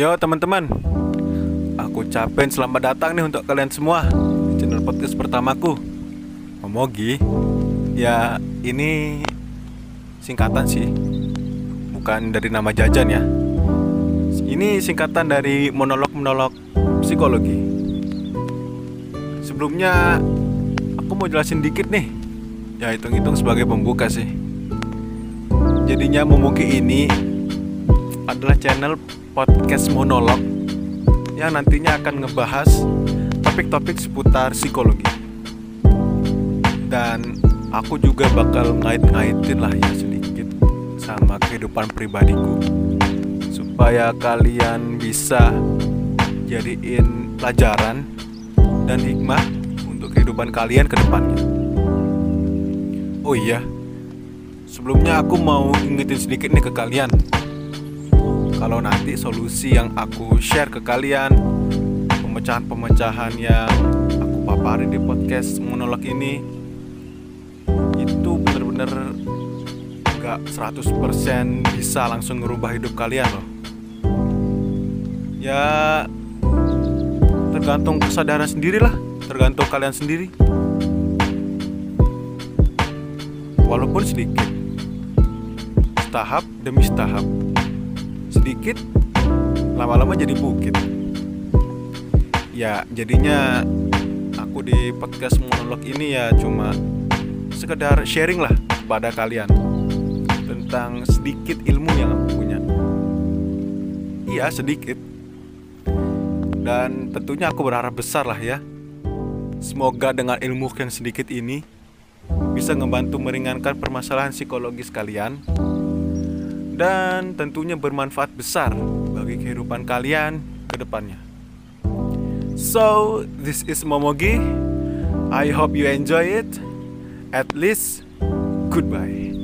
Yo teman-teman. Aku ucapin selamat datang nih untuk kalian semua Channel podcast pertamaku. Momogi Ya ini singkatan sih. Bukan dari nama jajan ya. Ini singkatan dari monolog-monolog psikologi. Sebelumnya Aku mau jelasin dikit nih. Ya hitung-hitung sebagai pembuka sih. Jadinya Momogi ini adalah channel podcast monolog yang nantinya akan ngebahas topik-topik seputar psikologi. Dan aku juga bakal ngait-ngaitin lah ya sedikit sama kehidupan pribadiku supaya kalian bisa jadiin pelajaran dan hikmah untuk kehidupan kalian ke depannya. Oh iya, sebelumnya aku mau ingetin sedikit nih ke kalian kalau nanti solusi yang aku share ke kalian pemecahan-pemecahan yang aku paparin di podcast monolog ini itu bener-bener gak 100% bisa langsung ngerubah hidup kalian loh. Ya tergantung kesadaran sendiri lah tergantung kalian sendiri. Walaupun sedikit tahap demi tahap sedikit lama-lama jadi bukit. Ya jadinya aku di podcast monolog ini ya cuma sekedar sharing lah pada kalian tentang sedikit ilmu yang aku punya. Iya sedikit. Dan tentunya aku berharap besar lah ya. Semoga dengan ilmu yang sedikit ini bisa membantu meringankan permasalahan psikologis kalian dan tentunya bermanfaat besar bagi kehidupan kalian ke depannya. So, this is Momogi. I hope you enjoy it. At least, goodbye.